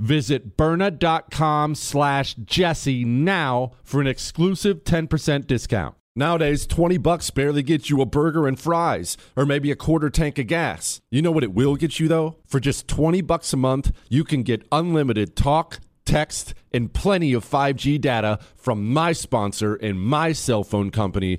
Visit Byrna.com slash Jesse now for an exclusive 10% discount. Nowadays, 20 bucks barely gets you a burger and fries, or maybe a quarter tank of gas. You know what it will get you though? For just 20 bucks a month, you can get unlimited talk, text, and plenty of 5G data from my sponsor and my cell phone company,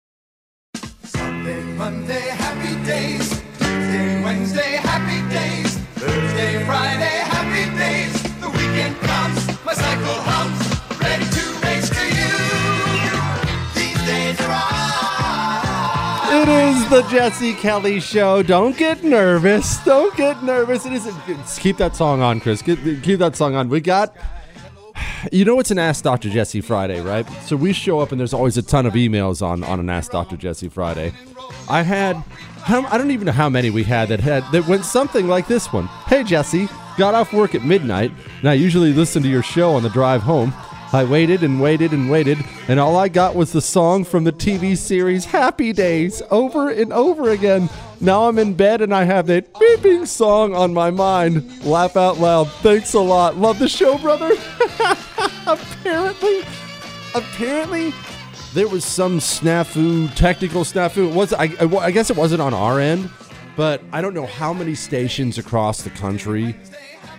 Sunday, Monday, happy days. Tuesday, Wednesday, happy days. Thursday, Friday, happy days. The weekend comes, my cycle hums, It is the Jesse Kelly Show. Don't get nervous. Don't get nervous. It it's- Keep that song on, Chris. Keep, keep that song on. We got. You know it's an Ask Dr. Jesse Friday, right? So we show up and there's always a ton of emails on on an Ask Dr. Jesse Friday. I had I don't even know how many we had that had that went something like this one. Hey Jesse, got off work at midnight, and I usually listen to your show on the drive home. I waited and waited and waited, and all I got was the song from the TV series Happy Days over and over again. Now I'm in bed and I have that beeping song on my mind. Laugh out loud. Thanks a lot. Love the show, brother. apparently, apparently, there was some snafu, technical snafu. It was I, I, I guess it wasn't on our end, but I don't know how many stations across the country.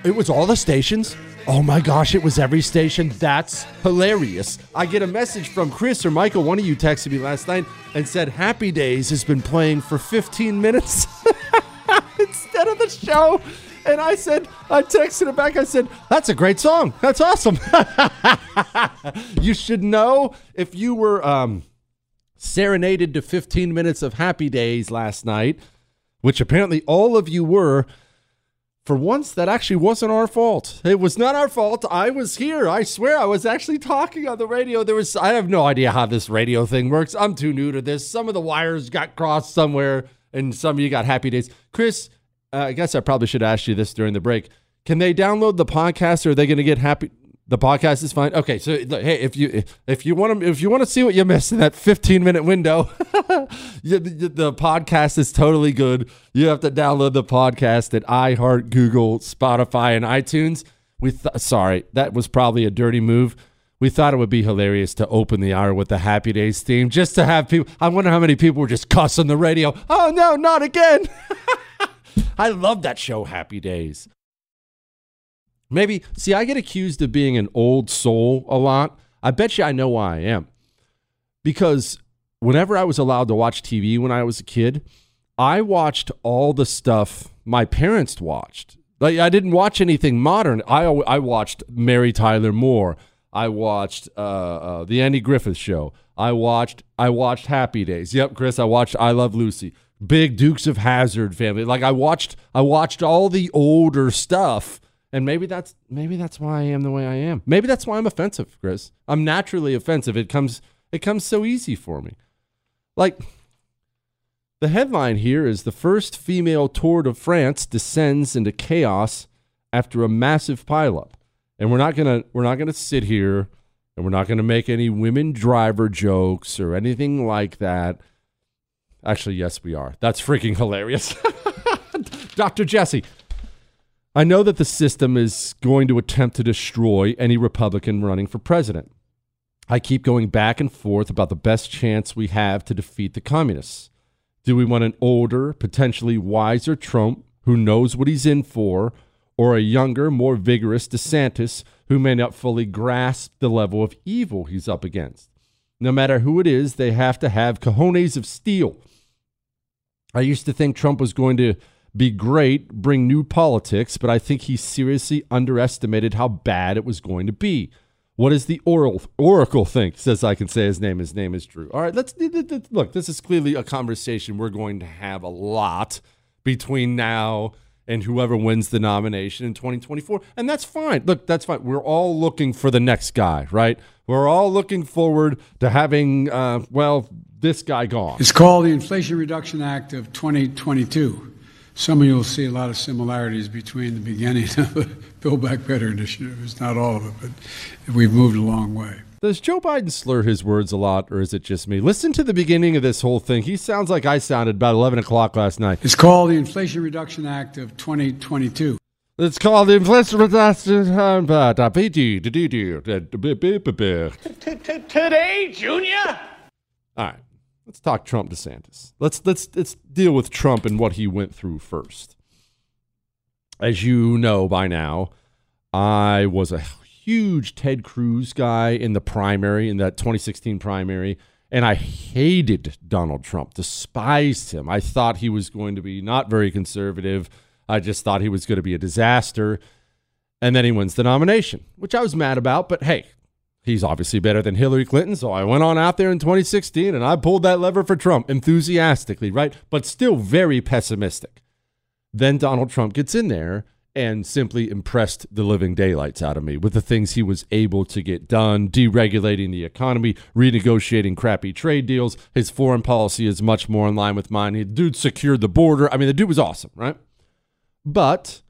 It was all the stations. Oh my gosh, it was every station. That's hilarious. I get a message from Chris or Michael, one of you texted me last night and said Happy Days has been playing for 15 minutes instead of the show. And I said, I texted it back. I said, That's a great song. That's awesome. you should know if you were um, serenaded to 15 minutes of Happy Days last night, which apparently all of you were. For once, that actually wasn't our fault. It was not our fault. I was here. I swear I was actually talking on the radio. There was I have no idea how this radio thing works. I'm too new to this. Some of the wires got crossed somewhere and some of you got happy days. Chris, uh, I guess I probably should ask you this during the break. Can they download the podcast or are they going to get happy the podcast is fine. Okay, so hey, if you if you want to if you want to see what you missed in that 15 minute window, you, the, the podcast is totally good. You have to download the podcast at iHeart, Google, Spotify, and iTunes. We th- sorry, that was probably a dirty move. We thought it would be hilarious to open the hour with the Happy Days theme, just to have people. I wonder how many people were just cussing the radio. Oh no, not again! I love that show, Happy Days. Maybe, see, I get accused of being an old soul a lot. I bet you I know why I am. Because whenever I was allowed to watch TV when I was a kid, I watched all the stuff my parents watched. Like I didn't watch anything modern. I I watched Mary Tyler Moore. I watched uh, uh, the Andy Griffith Show. I watched I watched Happy Days. Yep, Chris. I watched I Love Lucy. Big Dukes of Hazzard family. Like I watched I watched all the older stuff. And maybe that's maybe that's why I am the way I am. Maybe that's why I'm offensive, Chris. I'm naturally offensive. It comes it comes so easy for me. Like the headline here is the first female Tour de France descends into chaos after a massive pileup. And we're not gonna we're not gonna sit here and we're not gonna make any women driver jokes or anything like that. Actually, yes, we are. That's freaking hilarious. Dr. Jesse, I know that the system is going to attempt to destroy any Republican running for president. I keep going back and forth about the best chance we have to defeat the communists. Do we want an older, potentially wiser Trump who knows what he's in for, or a younger, more vigorous DeSantis who may not fully grasp the level of evil he's up against? No matter who it is, they have to have cojones of steel. I used to think Trump was going to be great, bring new politics, but I think he seriously underestimated how bad it was going to be. What does the oral, Oracle think? Says I can say his name. His name is Drew. All right, let's look. This is clearly a conversation we're going to have a lot between now and whoever wins the nomination in 2024. And that's fine. Look, that's fine. We're all looking for the next guy, right? We're all looking forward to having, uh, well, this guy gone. It's called the Inflation Reduction Act of 2022. Some of you will see a lot of similarities between the beginning of the Build Back Better initiative. It's not all of it, but we've moved a long way. Does Joe Biden slur his words a lot, or is it just me? Listen to the beginning of this whole thing. He sounds like I sounded about 11 o'clock last night. It's called the Inflation Reduction Act of 2022. It's called the Inflation Reduction Act. Today, Junior? All right. Let's talk Trump DeSantis. Let's let's let's deal with Trump and what he went through first. As you know by now, I was a huge Ted Cruz guy in the primary in that 2016 primary and I hated Donald Trump, despised him. I thought he was going to be not very conservative. I just thought he was going to be a disaster. And then he wins the nomination, which I was mad about, but hey, He's obviously better than Hillary Clinton, so I went on out there in 2016 and I pulled that lever for Trump enthusiastically, right? But still very pessimistic. Then Donald Trump gets in there and simply impressed the living daylights out of me with the things he was able to get done, deregulating the economy, renegotiating crappy trade deals. His foreign policy is much more in line with mine. The dude secured the border. I mean, the dude was awesome, right? But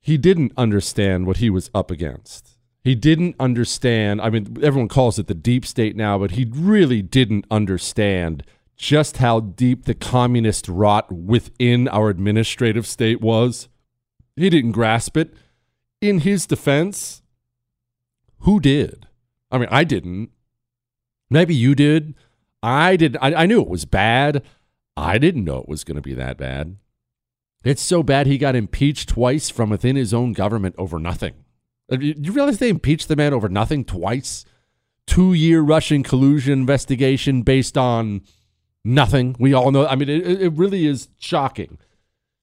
he didn't understand what he was up against he didn't understand. I mean, everyone calls it the deep state now, but he really didn't understand just how deep the communist rot within our administrative state was. He didn't grasp it. In his defense, who did? I mean, I didn't. Maybe you did. I did. I, I knew it was bad. I didn't know it was going to be that bad. It's so bad he got impeached twice from within his own government over nothing. Uh, you realize they impeached the man over nothing twice? Two year Russian collusion investigation based on nothing. We all know. I mean, it, it really is shocking.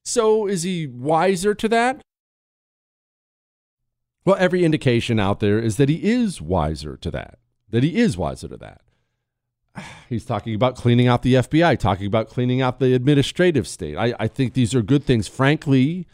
So is he wiser to that? Well, every indication out there is that he is wiser to that. That he is wiser to that. He's talking about cleaning out the FBI, talking about cleaning out the administrative state. I, I think these are good things. Frankly,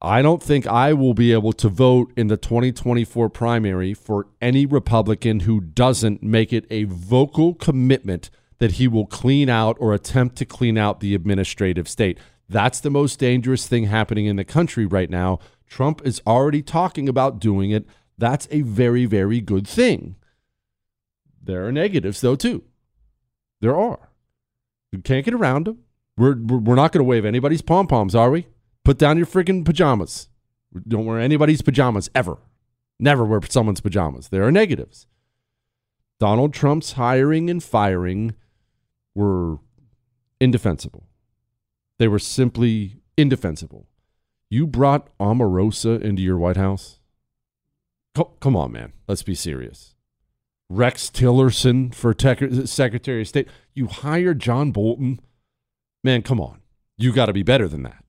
I don't think I will be able to vote in the 2024 primary for any Republican who doesn't make it a vocal commitment that he will clean out or attempt to clean out the administrative state. That's the most dangerous thing happening in the country right now. Trump is already talking about doing it. That's a very, very good thing. There are negatives, though, too. There are. You can't get around them. We're, we're not going to wave anybody's pom poms, are we? Put down your freaking pajamas. Don't wear anybody's pajamas ever. Never wear someone's pajamas. There are negatives. Donald Trump's hiring and firing were indefensible. They were simply indefensible. You brought Omarosa into your White House? Co- come on, man. Let's be serious. Rex Tillerson for Secretary of State. You hired John Bolton. Man, come on. You got to be better than that.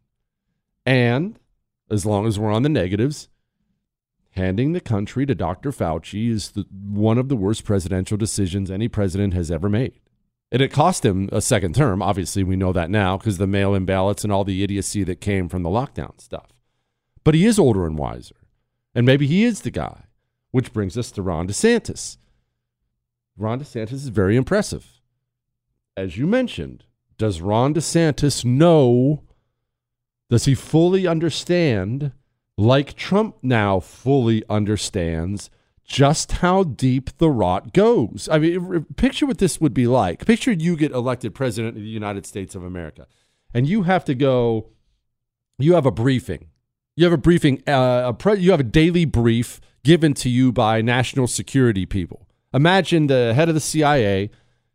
And as long as we're on the negatives, handing the country to Dr. Fauci is the, one of the worst presidential decisions any president has ever made. And it cost him a second term. Obviously, we know that now because the mail in ballots and all the idiocy that came from the lockdown stuff. But he is older and wiser. And maybe he is the guy, which brings us to Ron DeSantis. Ron DeSantis is very impressive. As you mentioned, does Ron DeSantis know? Does he fully understand, like Trump now fully understands, just how deep the rot goes. I mean, picture what this would be like. Picture you get elected president of the United States of America, and you have to go. You have a briefing. You have a briefing. Uh, a pre- you have a daily brief given to you by national security people. Imagine the head of the CIA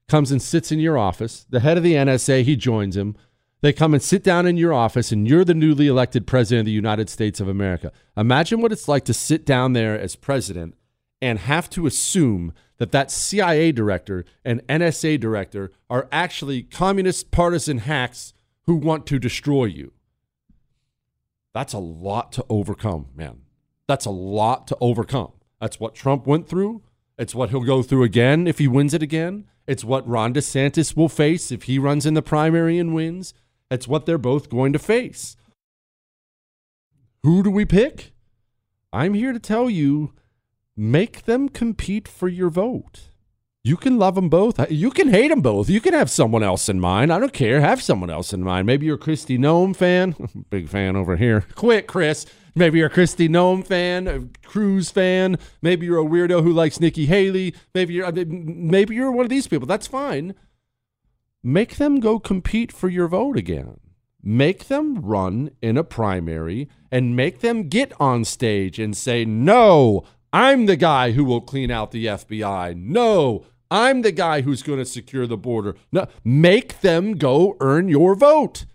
comes and sits in your office. The head of the NSA he joins him. They come and sit down in your office, and you're the newly elected president of the United States of America. Imagine what it's like to sit down there as president and have to assume that that CIA director and NSA director are actually communist partisan hacks who want to destroy you. That's a lot to overcome, man. That's a lot to overcome. That's what Trump went through. It's what he'll go through again if he wins it again. It's what Ron DeSantis will face if he runs in the primary and wins. It's what they're both going to face. Who do we pick? I'm here to tell you make them compete for your vote. You can love them both. You can hate them both. You can have someone else in mind. I don't care. Have someone else in mind. Maybe you're a Kristi Noem fan. Big fan over here. Quit, Chris. Maybe you're a Kristi Noem fan, a Cruz fan. Maybe you're a weirdo who likes Nikki Haley. Maybe you're maybe you're one of these people. That's fine. Make them go compete for your vote again. Make them run in a primary and make them get on stage and say, "No, I'm the guy who will clean out the FBI. No, I'm the guy who's going to secure the border. No, make them go earn your vote.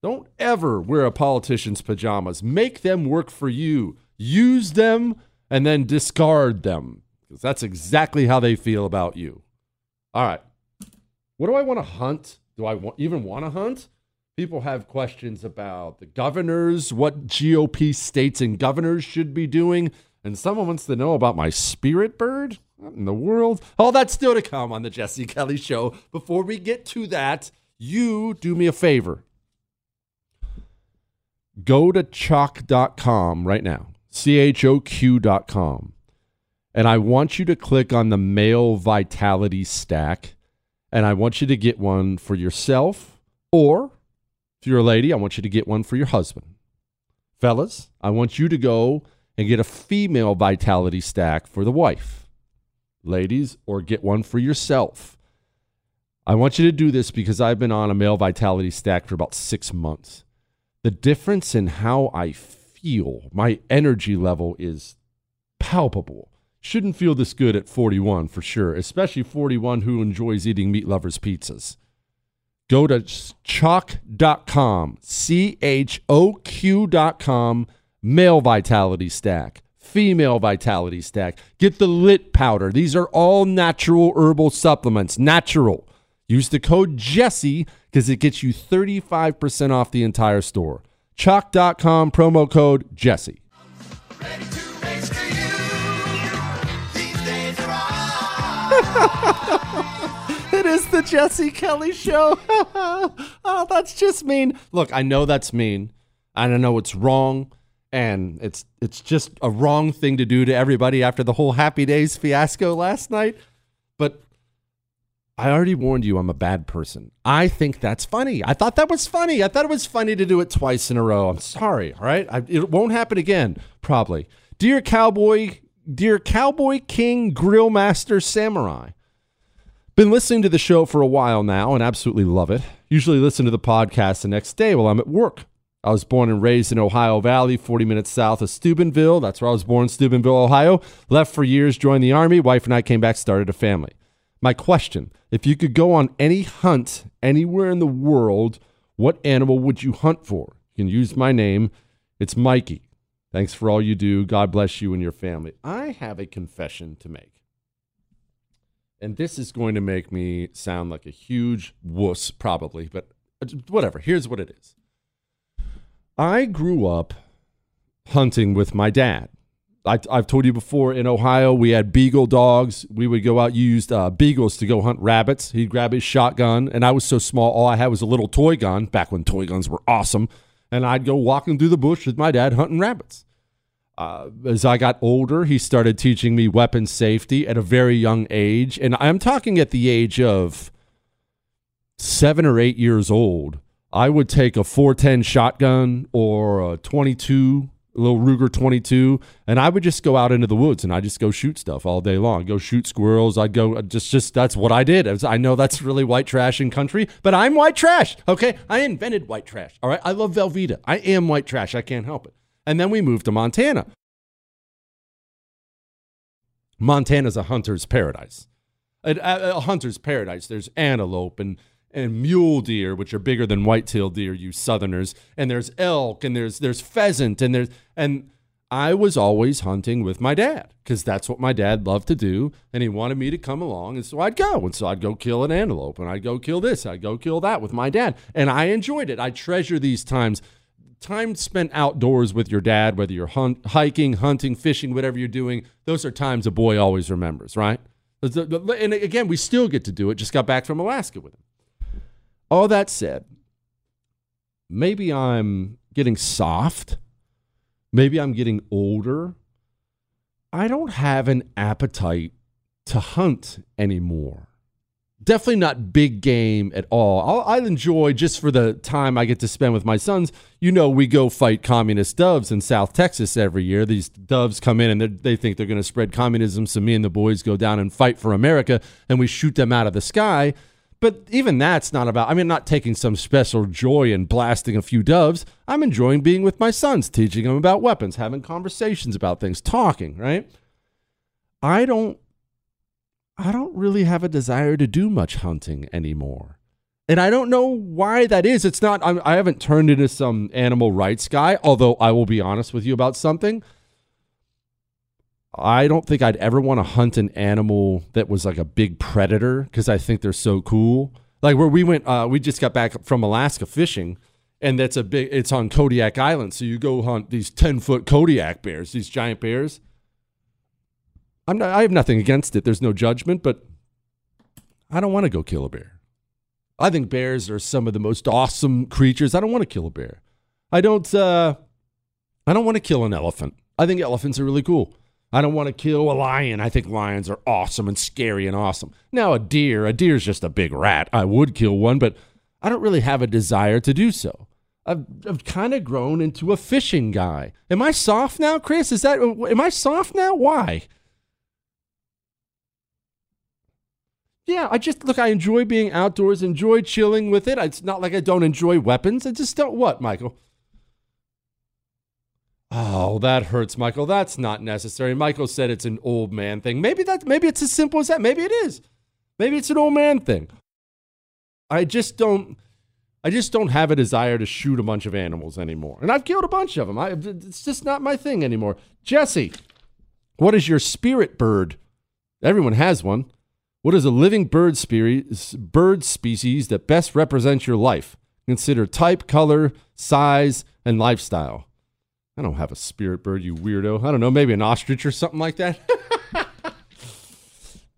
Don't ever wear a politician's pajamas. Make them work for you. Use them and then discard them because that's exactly how they feel about you. All right. What do I want to hunt? Do I even want to hunt? People have questions about the governors, what GOP states and governors should be doing. And someone wants to know about my spirit bird? What in the world? All that's still to come on the Jesse Kelly Show. Before we get to that, you do me a favor. Go to choq.com right now, C H O Q.com. And I want you to click on the male vitality stack. And I want you to get one for yourself, or if you're a lady, I want you to get one for your husband. Fellas, I want you to go and get a female vitality stack for the wife. Ladies, or get one for yourself. I want you to do this because I've been on a male vitality stack for about six months. The difference in how I feel, my energy level is palpable. Shouldn't feel this good at 41 for sure, especially 41 who enjoys eating meat lovers pizzas. Go to choq.com, C H O Q.com male vitality stack, female vitality stack. Get the lit powder. These are all natural herbal supplements, natural. Use the code Jesse because it gets you 35% off the entire store. Choq.com promo code Jesse. It is the Jesse Kelly Show. oh, that's just mean. Look, I know that's mean. I don't know it's wrong, and it's it's just a wrong thing to do to everybody after the whole Happy Days fiasco last night. But I already warned you I'm a bad person. I think that's funny. I thought that was funny. I thought it was funny to do it twice in a row. I'm sorry. All right, I, it won't happen again. Probably. Dear cowboy, dear cowboy king, grill master, samurai. Been listening to the show for a while now and absolutely love it. Usually listen to the podcast the next day while I'm at work. I was born and raised in Ohio Valley, 40 minutes south of Steubenville. That's where I was born, Steubenville, Ohio. Left for years, joined the Army. Wife and I came back, started a family. My question if you could go on any hunt anywhere in the world, what animal would you hunt for? You can use my name It's Mikey. Thanks for all you do. God bless you and your family. I have a confession to make. And this is going to make me sound like a huge wuss, probably, but uh, whatever. Here's what it is I grew up hunting with my dad. I, have told you before in Ohio, we had beagle dogs. We would go out, used uh, beagles to go hunt rabbits. He'd grab his shotgun, and I was so small, all I had was a little toy gun back when toy guns were awesome. And I'd go walking through the bush with my dad hunting rabbits. Uh, as I got older, he started teaching me weapon safety at a very young age. And I'm talking at the age of seven or eight years old. I would take a 410 shotgun or a 22 a little Ruger 22, and I would just go out into the woods and I just go shoot stuff all day long. Go shoot squirrels. I'd go uh, just just that's what I did. I know that's really white trash in country, but I'm white trash. Okay, I invented white trash. All right, I love Velveeta. I am white trash. I can't help it. And then we moved to Montana. Montana's a hunter's paradise. A, a, a hunter's paradise. There's antelope and and mule deer, which are bigger than white-tailed deer, you Southerners. And there's elk, and there's there's pheasant, and there's and I was always hunting with my dad because that's what my dad loved to do, and he wanted me to come along, and so I'd go, and so I'd go kill an antelope, and I'd go kill this, I'd go kill that with my dad, and I enjoyed it. I treasure these times. Time spent outdoors with your dad, whether you're hunt, hiking, hunting, fishing, whatever you're doing, those are times a boy always remembers, right? And again, we still get to do it. Just got back from Alaska with him. All that said, maybe I'm getting soft. Maybe I'm getting older. I don't have an appetite to hunt anymore. Definitely not big game at all. I'll, enjoy just for the time I get to spend with my sons. You know, we go fight communist doves in South Texas every year. These doves come in and they think they're going to spread communism. So me and the boys go down and fight for America and we shoot them out of the sky. But even that's not about, I mean, not taking some special joy in blasting a few doves. I'm enjoying being with my sons, teaching them about weapons, having conversations about things, talking, right? I don't, I don't really have a desire to do much hunting anymore. And I don't know why that is. It's not, I'm, I haven't turned into some animal rights guy, although I will be honest with you about something. I don't think I'd ever want to hunt an animal that was like a big predator because I think they're so cool. Like where we went, uh, we just got back from Alaska fishing, and that's a big. It's on Kodiak Island, so you go hunt these ten foot Kodiak bears, these giant bears. I'm not, I have nothing against it. There's no judgment, but I don't want to go kill a bear. I think bears are some of the most awesome creatures. I don't want to kill a bear. I don't. Uh, I don't want to kill an elephant. I think elephants are really cool. I don't want to kill a lion. I think lions are awesome and scary and awesome. Now, a deer, a deer's just a big rat. I would kill one, but I don't really have a desire to do so. I've, I've kind of grown into a fishing guy. Am I soft now, Chris? Is that am I soft now? Why? Yeah, I just look. I enjoy being outdoors. Enjoy chilling with it. It's not like I don't enjoy weapons. I just don't. What, Michael? Oh, that hurts, Michael. That's not necessary. Michael said it's an old man thing. Maybe that maybe it's as simple as that. Maybe it is. Maybe it's an old man thing. I just don't I just don't have a desire to shoot a bunch of animals anymore. And I've killed a bunch of them. I, it's just not my thing anymore. Jesse, what is your spirit bird? Everyone has one. What is a living bird, species, bird species that best represents your life? Consider type, color, size, and lifestyle. I don't have a spirit bird, you weirdo. I don't know, maybe an ostrich or something like that.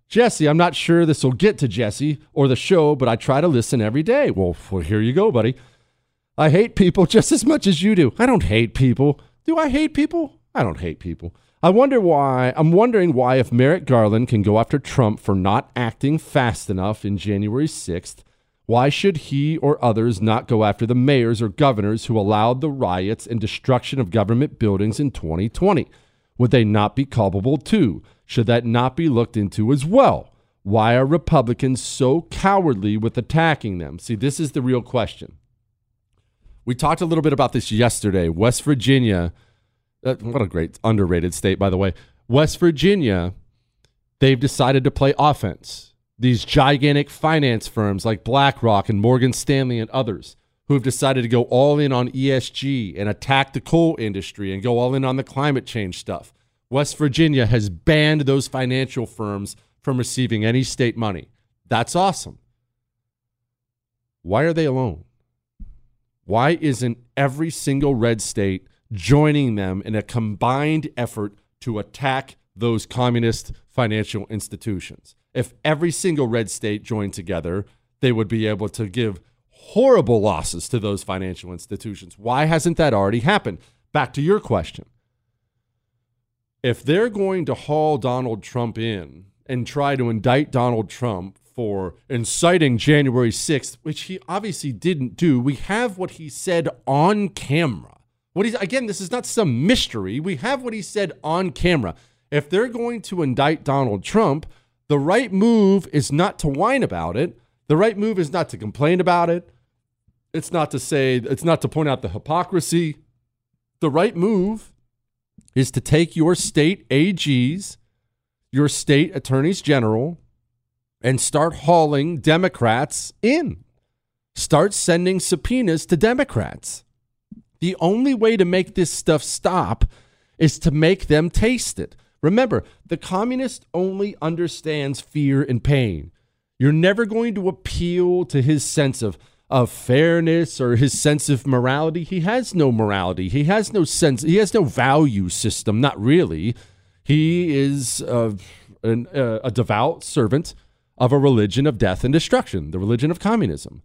Jesse, I'm not sure this will get to Jesse or the show, but I try to listen every day. Well, well, here you go, buddy. I hate people just as much as you do. I don't hate people. Do I hate people? I don't hate people. I wonder why. I'm wondering why, if Merrick Garland can go after Trump for not acting fast enough in January 6th, why should he or others not go after the mayors or governors who allowed the riots and destruction of government buildings in 2020? Would they not be culpable too? Should that not be looked into as well? Why are Republicans so cowardly with attacking them? See, this is the real question. We talked a little bit about this yesterday. West Virginia, uh, what a great underrated state, by the way. West Virginia, they've decided to play offense these gigantic finance firms like BlackRock and Morgan Stanley and others who have decided to go all in on ESG and attack the coal industry and go all in on the climate change stuff. West Virginia has banned those financial firms from receiving any state money. That's awesome. Why are they alone? Why isn't every single red state joining them in a combined effort to attack those communist financial institutions? If every single red state joined together, they would be able to give horrible losses to those financial institutions. Why hasn't that already happened? Back to your question. If they're going to haul Donald Trump in and try to indict Donald Trump for inciting January 6th, which he obviously didn't do, we have what he said on camera. What he's again, this is not some mystery. We have what he said on camera. If they're going to indict Donald Trump, the right move is not to whine about it. The right move is not to complain about it. It's not to say, it's not to point out the hypocrisy. The right move is to take your state AGs, your state attorneys general, and start hauling Democrats in. Start sending subpoenas to Democrats. The only way to make this stuff stop is to make them taste it. Remember, the communist only understands fear and pain. You're never going to appeal to his sense of, of fairness or his sense of morality. He has no morality. He has no sense. He has no value system. Not really. He is uh, an, uh, a devout servant of a religion of death and destruction, the religion of communism.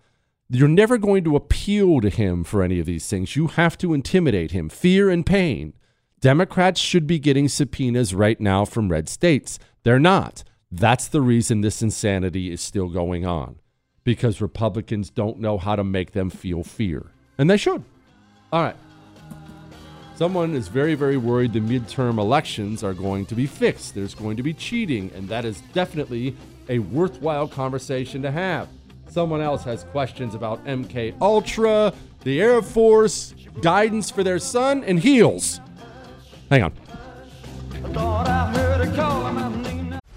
You're never going to appeal to him for any of these things. You have to intimidate him. Fear and pain. Democrats should be getting subpoenas right now from red states. They're not. That's the reason this insanity is still going on because Republicans don't know how to make them feel fear. And they should. All right. Someone is very, very worried the midterm elections are going to be fixed. There's going to be cheating, and that is definitely a worthwhile conversation to have. Someone else has questions about MK Ultra, the Air Force, guidance for their son, and heels. Hang on.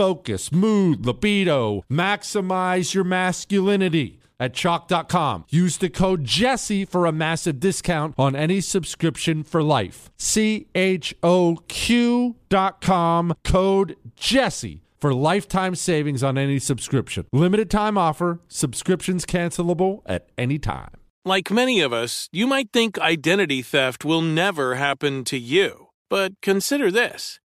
focus, mood, libido. Maximize your masculinity at choq.com. Use the code Jesse for a massive discount on any subscription for life. C H O Q.com, code Jesse for lifetime savings on any subscription. Limited time offer, subscriptions cancelable at any time. Like many of us, you might think identity theft will never happen to you. But consider this.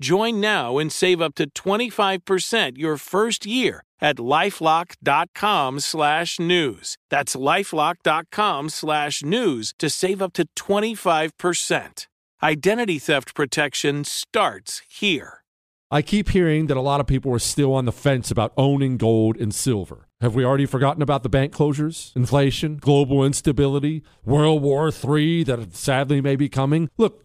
Join now and save up to 25% your first year at lifelock.com slash news. That's lifelock.com slash news to save up to 25%. Identity theft protection starts here. I keep hearing that a lot of people are still on the fence about owning gold and silver. Have we already forgotten about the bank closures, inflation, global instability, World War III that sadly may be coming? Look,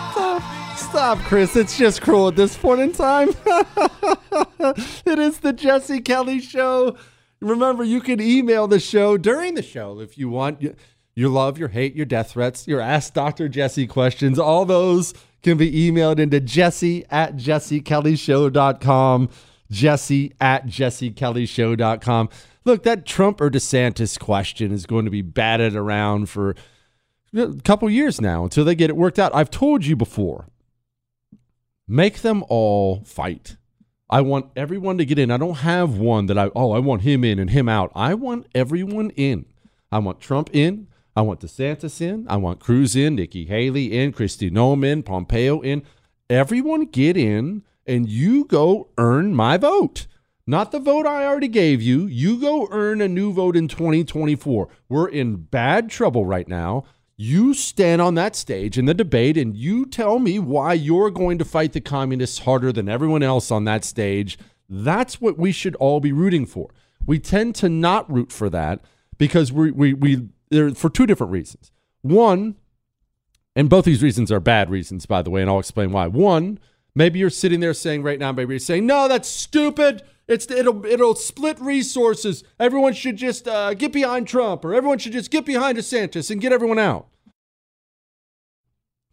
Stop, Chris. It's just cruel at this point in time. it is the Jesse Kelly Show. Remember, you can email the show during the show if you want. Your love, your hate, your death threats, your Ask Dr. Jesse questions, all those can be emailed into jesse at jessekellyshow.com. Jesse at jessekellyshow.com. Look, that Trump or DeSantis question is going to be batted around for a couple years now until they get it worked out. I've told you before make them all fight. I want everyone to get in. I don't have one that I, oh, I want him in and him out. I want everyone in. I want Trump in. I want DeSantis in. I want Cruz in, Nikki Haley in, Kristi Noem in, Pompeo in. Everyone get in and you go earn my vote. Not the vote I already gave you. You go earn a new vote in 2024. We're in bad trouble right now. You stand on that stage in the debate and you tell me why you're going to fight the communists harder than everyone else on that stage. That's what we should all be rooting for. We tend to not root for that because we we we there for two different reasons. One, and both these reasons are bad reasons, by the way, and I'll explain why. One, maybe you're sitting there saying right now, maybe you're saying, "No, that's stupid. It's it'll it'll split resources. Everyone should just uh, get behind Trump, or everyone should just get behind DeSantis and get everyone out."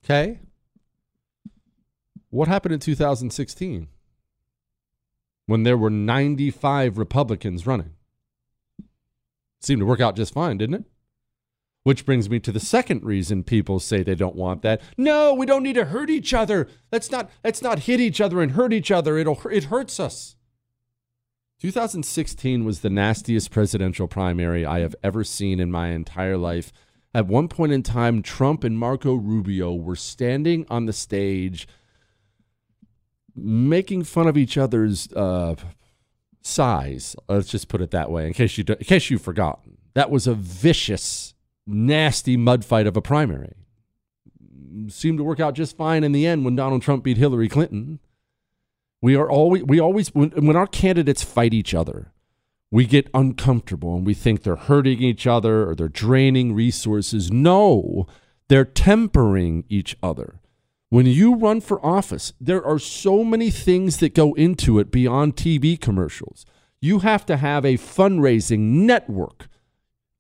Okay. What happened in 2016 when there were 95 Republicans running? Seemed to work out just fine, didn't it? Which brings me to the second reason people say they don't want that. No, we don't need to hurt each other. Let's not let's not hit each other and hurt each other. It'll it hurts us. 2016 was the nastiest presidential primary I have ever seen in my entire life. At one point in time, Trump and Marco Rubio were standing on the stage making fun of each other's uh, size. Let's just put it that way, in case you in case you've forgotten. That was a vicious, nasty mud fight of a primary. Seemed to work out just fine in the end when Donald Trump beat Hillary Clinton. We are always we always when, when our candidates fight each other, we get uncomfortable and we think they're hurting each other or they're draining resources. No, they're tempering each other. When you run for office, there are so many things that go into it beyond TV commercials. You have to have a fundraising network,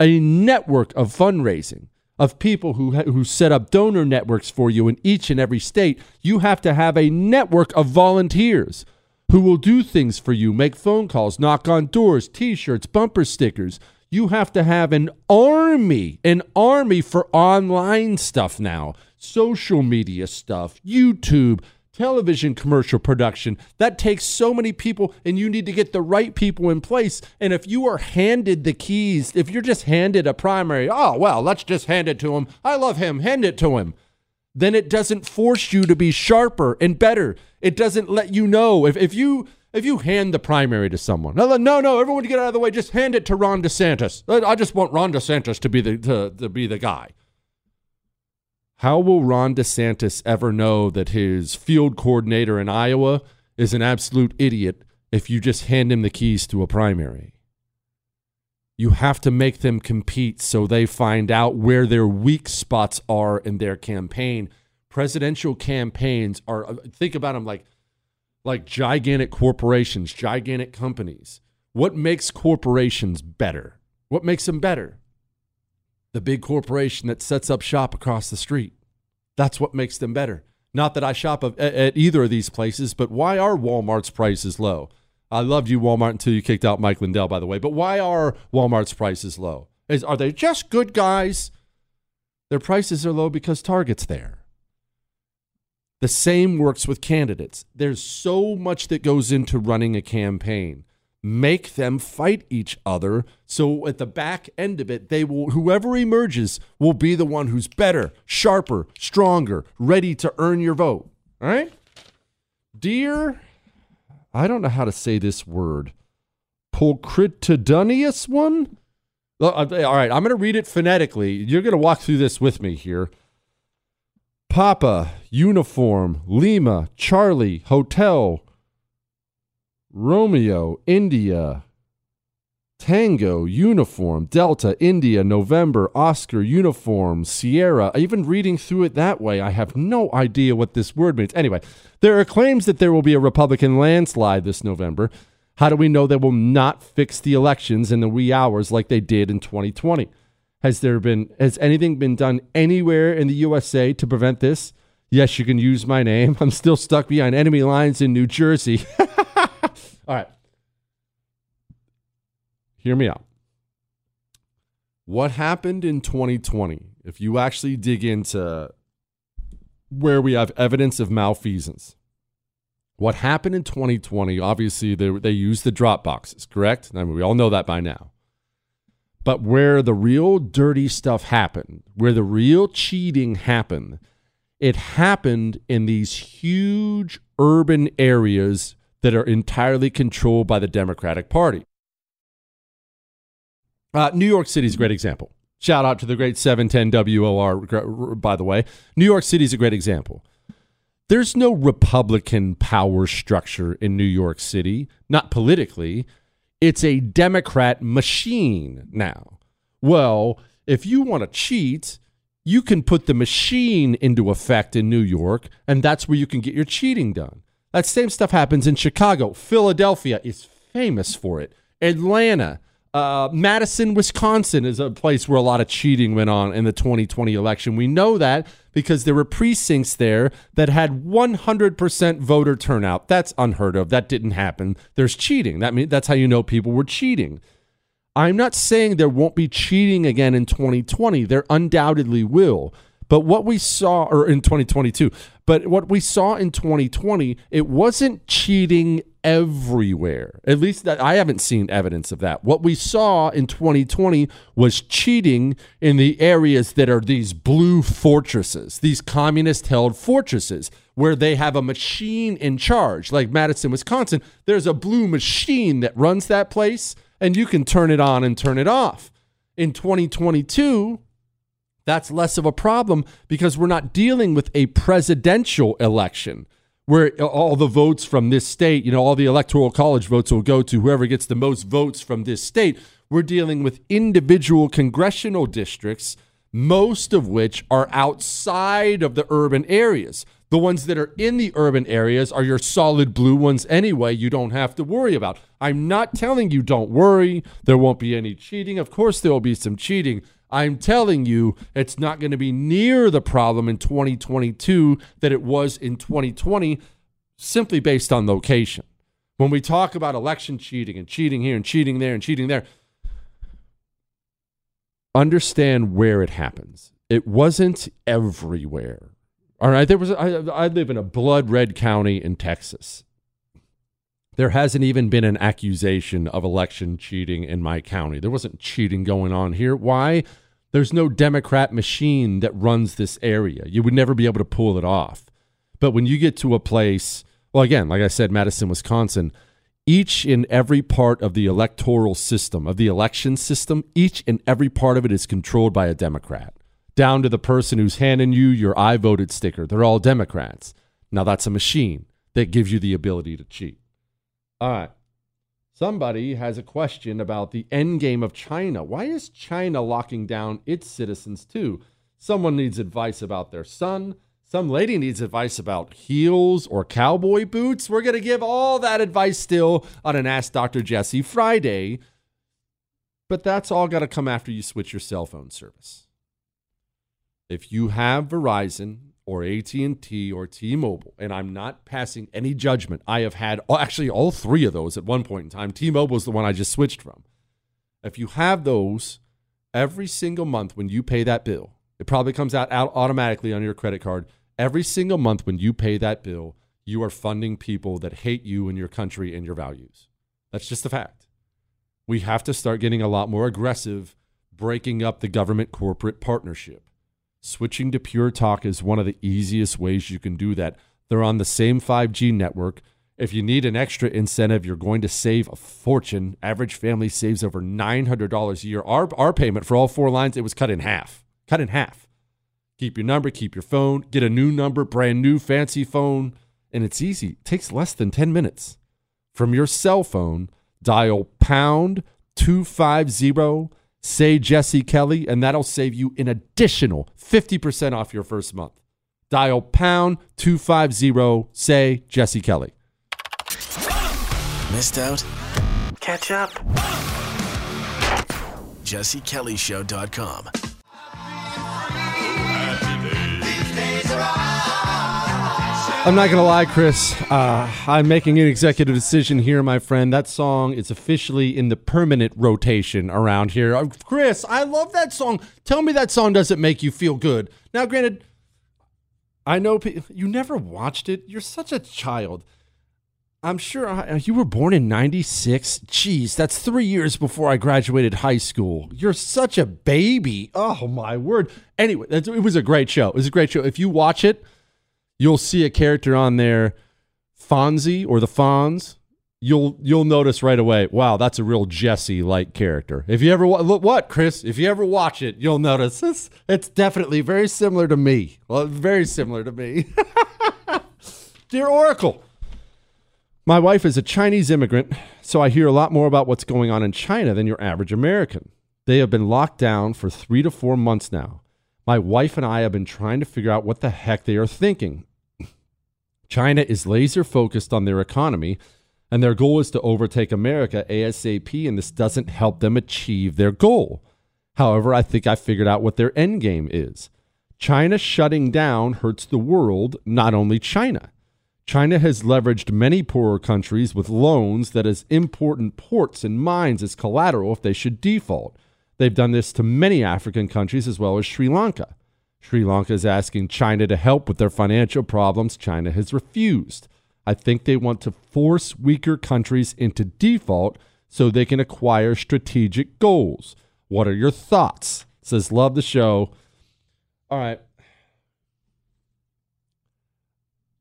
a network of fundraising of people who, who set up donor networks for you in each and every state. You have to have a network of volunteers who will do things for you, make phone calls, knock on doors, t shirts, bumper stickers. You have to have an army, an army for online stuff now, social media stuff, YouTube, television commercial production. That takes so many people, and you need to get the right people in place. And if you are handed the keys, if you're just handed a primary, oh, well, let's just hand it to him. I love him, hand it to him. Then it doesn't force you to be sharper and better. It doesn't let you know. If, if you if you hand the primary to someone, no, no, no, everyone get out of the way. Just hand it to Ron DeSantis. I just want Ron DeSantis to be the to, to be the guy. How will Ron DeSantis ever know that his field coordinator in Iowa is an absolute idiot if you just hand him the keys to a primary? You have to make them compete so they find out where their weak spots are in their campaign. Presidential campaigns are uh, think about them like like gigantic corporations, gigantic companies. What makes corporations better? What makes them better? The big corporation that sets up shop across the street. That's what makes them better. Not that I shop at, either of these places, but why are Walmart's prices low? I loved you, Walmart, until you kicked out Mike Lindell, by the way. But why are Walmart's prices low? Is, are they just good guys? Their prices are low because Target's there. The same works with candidates. There's so much that goes into running a campaign make them fight each other. So at the back end of it they will whoever emerges will be the one who's better sharper stronger ready to earn your vote. All right? Dear i don't know how to say this word. Pulchritudinius one? Uh, all right i'm going to read it phonetically. You're going to walk through this with me here. Papa uniform lima charlie hotel Romeo, India, Tango, Uniform, Delta, India, November, Oscar, Uniform, Sierra. Even reading through it that way, I have no idea what this word means. Anyway, there are claims that there will be a Republican landslide this November. How do we know they will not fix the elections in the wee hours like they did in 2020? Has there been has anything been done anywhere in the USA to prevent this? Yes, you can use my name. I'm still stuck behind enemy lines in New Jersey. All right. Hear me out. What happened in 2020, if you actually dig into where we have evidence of malfeasance, what happened in 2020, obviously they, they used the drop boxes, correct? I mean, we all know that by now. But where the real dirty stuff happened, where the real cheating happened, it happened in these huge urban areas that are entirely controlled by the Democratic Party. Uh, New York City is a great example. Shout out to the great 710 WOR, by the way. New York City is a great example. There's no Republican power structure in New York City, not politically. It's a Democrat machine now. Well, if you want to cheat, you can put the machine into effect in New York, and that's where you can get your cheating done. That same stuff happens in Chicago. Philadelphia is famous for it. Atlanta, uh, Madison, Wisconsin is a place where a lot of cheating went on in the 2020 election. We know that because there were precincts there that had 100% voter turnout. That's unheard of. That didn't happen. There's cheating. That means that's how you know people were cheating. I'm not saying there won't be cheating again in 2020. There undoubtedly will. But what we saw, or in 2022, but what we saw in 2020, it wasn't cheating everywhere. At least that I haven't seen evidence of that. What we saw in 2020 was cheating in the areas that are these blue fortresses, these communist held fortresses where they have a machine in charge. Like Madison, Wisconsin, there's a blue machine that runs that place and you can turn it on and turn it off. In 2022, that's less of a problem because we're not dealing with a presidential election where all the votes from this state, you know, all the electoral college votes will go to whoever gets the most votes from this state. We're dealing with individual congressional districts, most of which are outside of the urban areas. The ones that are in the urban areas are your solid blue ones anyway, you don't have to worry about. I'm not telling you don't worry, there won't be any cheating. Of course, there will be some cheating, I'm telling you, it's not going to be near the problem in 2022 that it was in 2020, simply based on location. When we talk about election cheating and cheating here and cheating there and cheating there, understand where it happens. It wasn't everywhere. All right, there was I, I live in a blood red county in Texas. There hasn't even been an accusation of election cheating in my county. There wasn't cheating going on here. Why? There's no Democrat machine that runs this area. You would never be able to pull it off. But when you get to a place, well, again, like I said, Madison, Wisconsin, each and every part of the electoral system, of the election system, each and every part of it is controlled by a Democrat, down to the person who's handing you your I voted sticker. They're all Democrats. Now, that's a machine that gives you the ability to cheat. All right. Somebody has a question about the end game of China. Why is China locking down its citizens too? Someone needs advice about their son. Some lady needs advice about heels or cowboy boots. We're going to give all that advice still on an Ask Dr. Jesse Friday. But that's all got to come after you switch your cell phone service. If you have Verizon, or AT&T or T-Mobile and I'm not passing any judgment. I have had actually all three of those at one point in time. T-Mobile is the one I just switched from. If you have those every single month when you pay that bill, it probably comes out, out automatically on your credit card. Every single month when you pay that bill, you are funding people that hate you and your country and your values. That's just a fact. We have to start getting a lot more aggressive breaking up the government corporate partnership. Switching to Pure Talk is one of the easiest ways you can do that. They're on the same 5G network. If you need an extra incentive, you're going to save a fortune. Average family saves over $900 a year. Our, our payment for all four lines, it was cut in half. Cut in half. Keep your number, keep your phone, get a new number, brand new fancy phone, and it's easy. It takes less than 10 minutes. From your cell phone, dial pound 250 Say Jesse Kelly, and that'll save you an additional 50% off your first month. Dial pound 250, say Jesse Kelly. Missed out? Catch up. JesseKellyShow.com. I'm not to lie, Chris. Uh, I'm making an executive decision here, my friend. That song is officially in the permanent rotation around here. Uh, Chris, I love that song. Tell me that song doesn't make you feel good. Now, granted, I know pe- you never watched it. You're such a child. I'm sure I, you were born in 96. Jeez, that's three years before I graduated high school. You're such a baby. Oh, my word. Anyway, it was a great show. It was a great show. If you watch it, you'll see a character on there, Fonzie or the Fonz. You'll you'll notice right away. Wow, that's a real Jesse like character. If you ever wa- look what Chris, if you ever watch it, you'll notice it's it's definitely very similar to me. Well, very similar to me. Dear Oracle, my wife is a Chinese immigrant, so I hear a lot more about what's going on in China than your average American. They have been locked down for three to four months now. My wife and I have been trying to figure out what the heck they are thinking. China is laser focused on their economy, and their goal is to overtake America ASAP, and this doesn't help them achieve their goal. However, I think I figured out what their end game is. China shutting down hurts the world, not only China. China has leveraged many poorer countries with loans that has important ports and mines as collateral if they should default. They've done this to many African countries as well as Sri Lanka. Sri Lanka is asking China to help with their financial problems. China has refused. I think they want to force weaker countries into default so they can acquire strategic goals. What are your thoughts? Says, love the show. All right.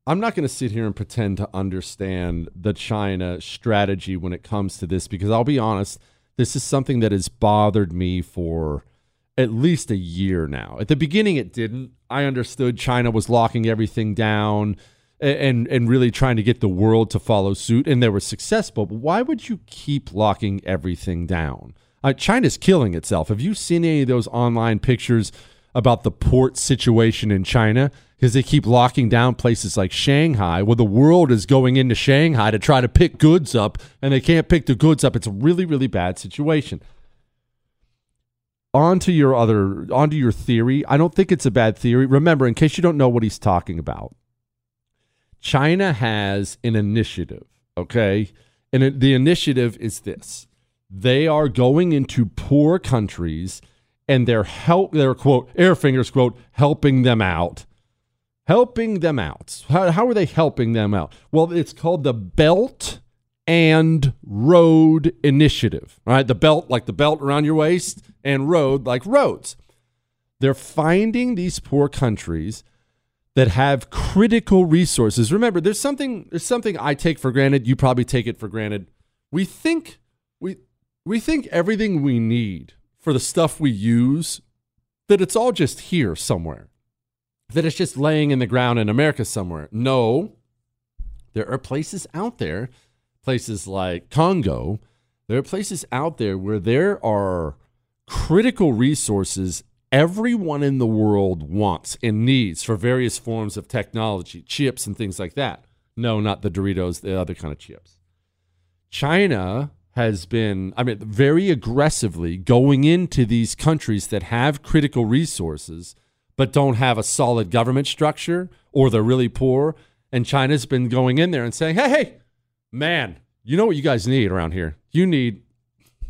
I'm not going to sit here and pretend to understand the China strategy when it comes to this because I'll be honest, this is something that has bothered me for at least a year now. At the beginning, it didn't. I understood China was locking everything down and and really trying to get the world to follow suit, and they were successful. But why would you keep locking everything down? Uh, China's killing itself. Have you seen any of those online pictures about the port situation in China? Because they keep locking down places like Shanghai, where the world is going into Shanghai to try to pick goods up, and they can't pick the goods up. It's a really, really bad situation onto your other onto your theory. I don't think it's a bad theory. Remember in case you don't know what he's talking about china has an initiative okay? And it, the initiative is this. They are going into poor countries and they're help they're quote air fingers quote helping them out. Helping them out. How, how are they helping them out? Well, it's called the Belt and Road Initiative. Right, the belt like the belt around your waist, and road like roads. They're finding these poor countries that have critical resources. Remember, there's something there's something I take for granted. You probably take it for granted. We think we we think everything we need for the stuff we use that it's all just here somewhere. That it's just laying in the ground in America somewhere. No. There are places out there, places like Congo, there are places out there where there are critical resources everyone in the world wants and needs for various forms of technology, chips and things like that. No, not the Doritos, the other kind of chips. China has been, I mean, very aggressively going into these countries that have critical resources but don't have a solid government structure or they're really poor. And China's been going in there and saying, hey, hey, man, you know what you guys need around here? You need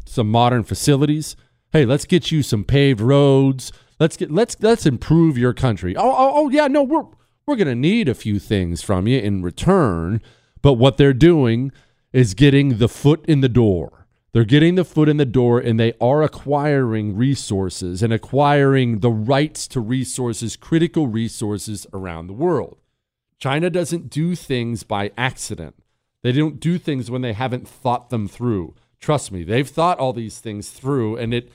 some modern facilities. Hey, let's get you some paved roads. Let's get let's let's improve your country. Oh, oh, oh yeah, no, we're we're gonna need a few things from you in return. But what they're doing is getting the foot in the door. They're getting the foot in the door and they are acquiring resources and acquiring the rights to resources, critical resources around the world. China doesn't do things by accident. They don't do things when they haven't thought them through. Trust me, they've thought all these things through and it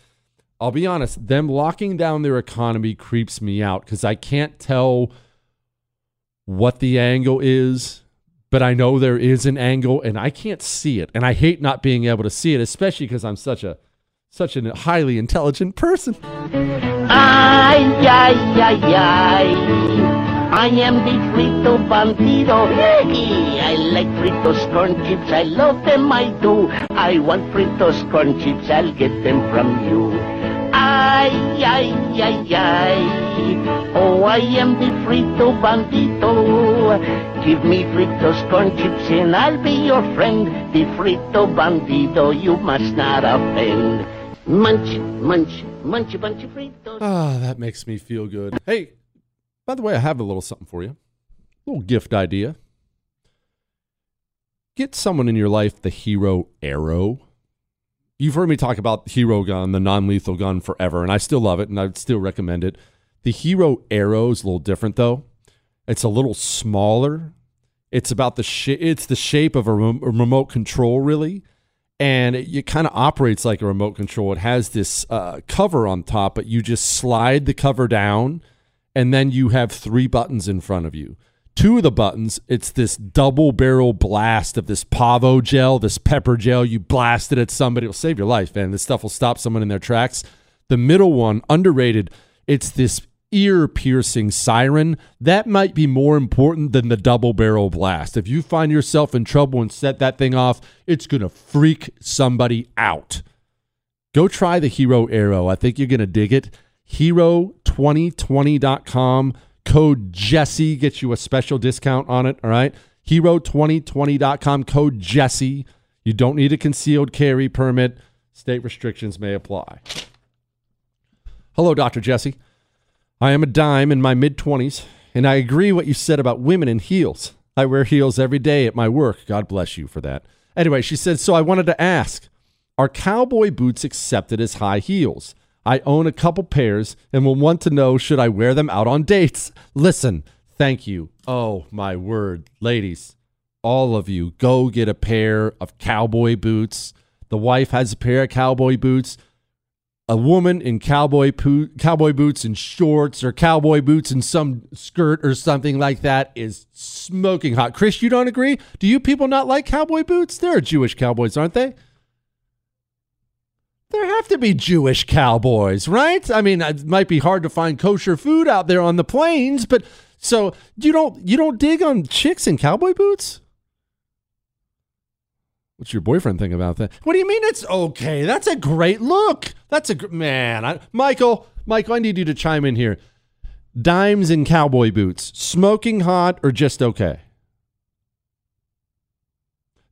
I'll be honest, them locking down their economy creeps me out cuz I can't tell what the angle is but I know there is an angle and I can't see it. And I hate not being able to see it, especially because I'm such a such a highly intelligent person. I am the frito bandito. Hey, I like fritos corn chips. I love them, I do. I want fritos corn chips. I'll get them from you. Ay, ay, ay, ay. Oh, I am the frito bandito. Give me fritos corn chips and I'll be your friend. The frito bandito, you must not offend. Munch, munch, munch bunch of fritos. Ah, that makes me feel good. Hey, by the way, I have a little something for you. A little gift idea. Get someone in your life the Hero Arrow. You've heard me talk about the Hero gun, the non lethal gun forever, and I still love it and I'd still recommend it. The Hero Arrow is a little different though. It's a little smaller. It's about the sh- it's the shape of a, rem- a remote control really, and it, it kind of operates like a remote control. It has this uh, cover on top, but you just slide the cover down, and then you have three buttons in front of you. Two of the buttons, it's this double barrel blast of this PAVA gel, this pepper gel. You blast it at somebody, it'll save your life, man. This stuff will stop someone in their tracks. The middle one, underrated, it's this ear piercing siren. That might be more important than the double barrel blast. If you find yourself in trouble and set that thing off, it's going to freak somebody out. Go try the Hero Arrow. I think you're going to dig it. Hero2020.com. Code Jesse gets you a special discount on it. All right. Hero2020.com. Code Jesse. You don't need a concealed carry permit. State restrictions may apply. Hello, Dr. Jesse. I am a dime in my mid 20s, and I agree what you said about women in heels. I wear heels every day at my work. God bless you for that. Anyway, she said, So I wanted to ask Are cowboy boots accepted as high heels? I own a couple pairs and will want to know should I wear them out on dates? Listen, thank you. Oh, my word. Ladies, all of you, go get a pair of cowboy boots. The wife has a pair of cowboy boots a woman in cowboy po- cowboy boots and shorts or cowboy boots and some skirt or something like that is smoking hot. Chris, you don't agree? Do you people not like cowboy boots? There are Jewish cowboys, aren't they? There have to be Jewish cowboys, right? I mean, it might be hard to find kosher food out there on the plains, but so you don't you don't dig on chicks in cowboy boots? What's your boyfriend think about that? What do you mean it's okay? That's a great look. That's a man. I, Michael, Michael, I need you to chime in here. Dimes in cowboy boots, smoking hot or just okay?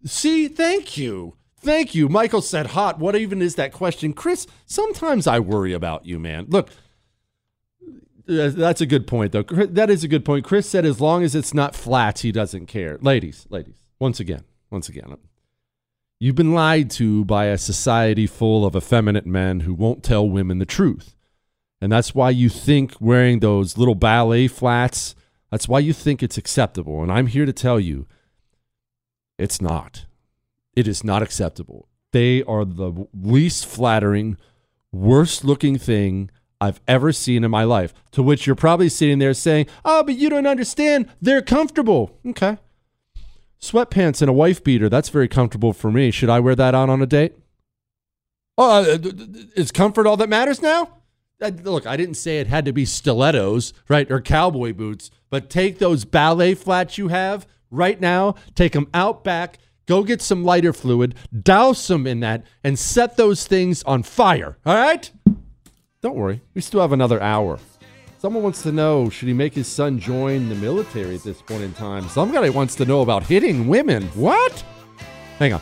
See, thank you. Thank you. Michael said hot. What even is that question? Chris, sometimes I worry about you, man. Look, uh, That's a good point, though. That is a good point. Chris said as long as it's not flat, he doesn't care. Ladies, ladies, once again, once again, um, you've been lied to by a society full of effeminate men who won't tell women the truth. And that's why you think wearing those little ballet flats, that's why you think it's acceptable. And I'm here to tell you it's not. It is not acceptable. They are the least flattering, worst looking thing I've ever seen in my life. To which you're probably sitting there saying, Oh, but you don't understand. They're comfortable. Okay. Sweatpants and a wife beater, that's very comfortable for me. Should I wear that on on a date? Oh, uh, is comfort all that matters now? Uh, look, I didn't say it had to be stilettos, right, or cowboy boots, but take those ballet flats you have right now, take them out back, go get some lighter fluid, douse them in that, and set those things on fire. All right? Don't worry, we still have another hour. Someone wants to know should he make his son join the military at this point in time? Somebody wants to know about hitting women. What? Hang on.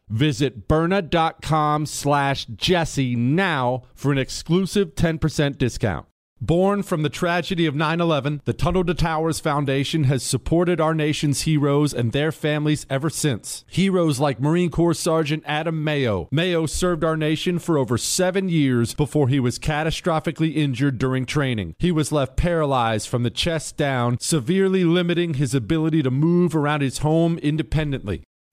Visit Byrna.com slash Jesse now for an exclusive 10% discount. Born from the tragedy of 9 11, the Tunnel to Towers Foundation has supported our nation's heroes and their families ever since. Heroes like Marine Corps Sergeant Adam Mayo. Mayo served our nation for over seven years before he was catastrophically injured during training. He was left paralyzed from the chest down, severely limiting his ability to move around his home independently.